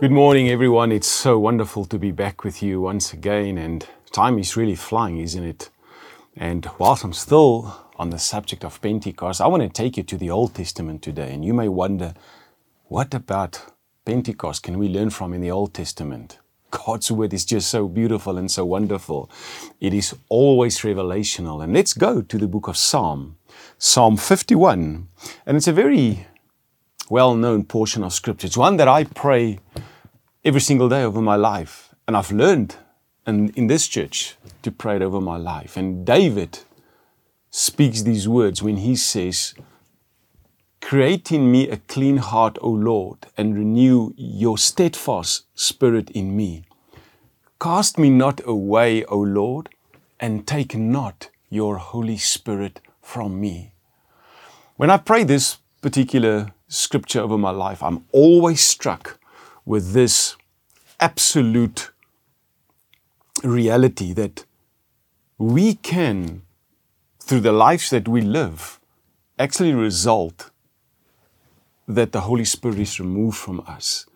Good morning, everyone. It's so wonderful to be back with you once again, and time is really flying, isn't it? And whilst I'm still on the subject of Pentecost, I want to take you to the Old Testament today. And you may wonder, what about Pentecost can we learn from in the Old Testament? God's word is just so beautiful and so wonderful. It is always revelational. And let's go to the book of Psalm, Psalm 51. And it's a very well known portion of scripture. It's one that I pray every single day over my life. And I've learned in, in this church to pray it over my life. And David speaks these words when he says, Create in me a clean heart, O Lord, and renew your steadfast spirit in me. Cast me not away, O Lord, and take not your Holy Spirit from me. When I pray this particular scripture over my life, I'm always struck with this absolute reality that we can, through the lives that we live, actually result that the Holy Spirit is removed from us.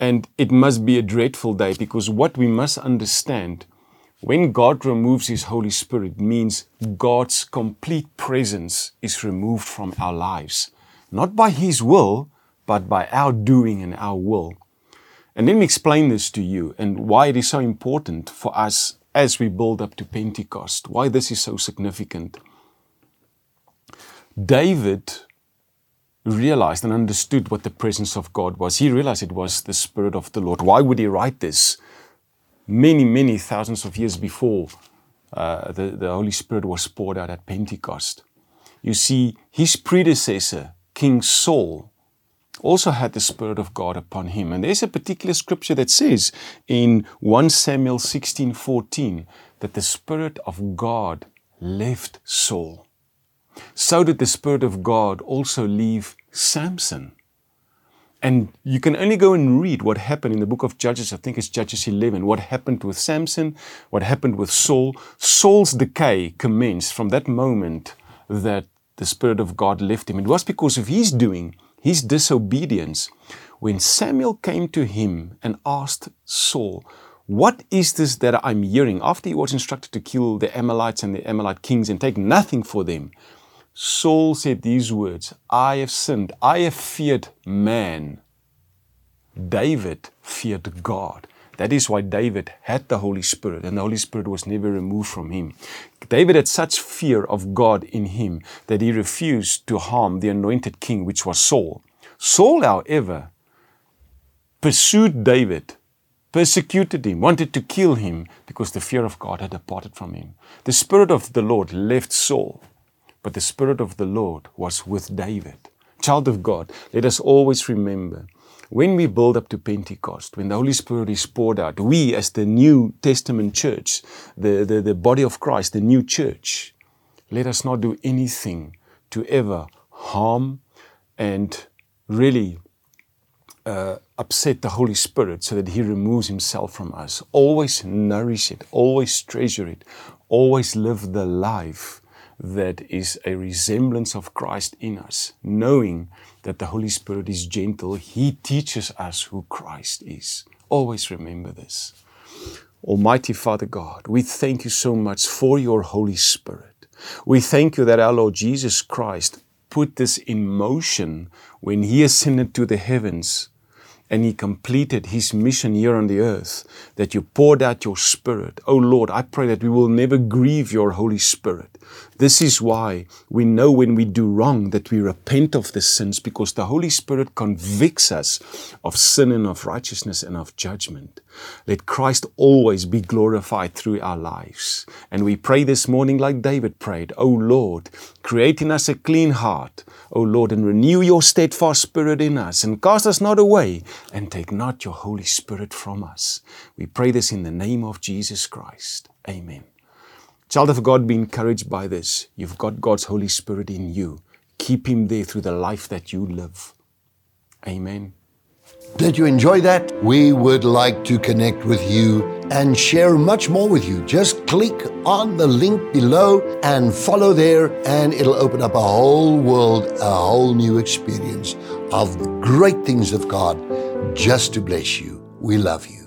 And it must be a dreadful day because what we must understand when God removes His Holy Spirit means God's complete presence is removed from our lives. Not by His will, but by our doing and our will. And let me explain this to you and why it is so important for us as we build up to Pentecost, why this is so significant. David realized and understood what the presence of God was. He realized it was the Spirit of the Lord. Why would he write this many, many thousands of years before uh, the, the Holy Spirit was poured out at Pentecost? You see, his predecessor, King Saul, also had the Spirit of God upon him. And there's a particular scripture that says in 1 Samuel 16 14 that the Spirit of God left Saul. So did the Spirit of God also leave Samson. And you can only go and read what happened in the book of Judges. I think it's Judges 11. What happened with Samson, what happened with Saul. Saul's decay commenced from that moment that the Spirit of God left him. It was because of his doing his disobedience, when Samuel came to him and asked Saul, What is this that I'm hearing? After he was instructed to kill the Amalekites and the Amalekite kings and take nothing for them, Saul said these words I have sinned, I have feared man. David feared God. That is why David had the Holy Spirit, and the Holy Spirit was never removed from him. David had such fear of God in him that he refused to harm the anointed king, which was Saul. Saul, however, pursued David, persecuted him, wanted to kill him because the fear of God had departed from him. The Spirit of the Lord left Saul, but the Spirit of the Lord was with David. Child of God, let us always remember when we build up to Pentecost, when the Holy Spirit is poured out, we as the New Testament church, the, the, the body of Christ, the new church, let us not do anything to ever harm and really uh, upset the Holy Spirit so that He removes Himself from us. Always nourish it, always treasure it, always live the life that is a resemblance of Christ in us, knowing that the Holy Spirit is gentle. He teaches us who Christ is. Always remember this. Almighty Father God, we thank you so much for your Holy Spirit. We thank you that our Lord Jesus Christ put this in motion when he ascended to the heavens and he completed his mission here on the earth, that you poured out your Spirit. Oh Lord, I pray that we will never grieve your Holy Spirit. This is why we know when we do wrong that we repent of the sins because the Holy Spirit convicts us of sin and of righteousness and of judgment. Let Christ always be glorified through our lives. And we pray this morning like David prayed, O Lord, create in us a clean heart, O Lord, and renew your steadfast spirit in us, and cast us not away, and take not your Holy Spirit from us. We pray this in the name of Jesus Christ. Amen. Child of God, be encouraged by this. You've got God's Holy Spirit in you. Keep Him there through the life that you live. Amen. Did you enjoy that? We would like to connect with you and share much more with you. Just click on the link below and follow there, and it'll open up a whole world, a whole new experience of great things of God just to bless you. We love you.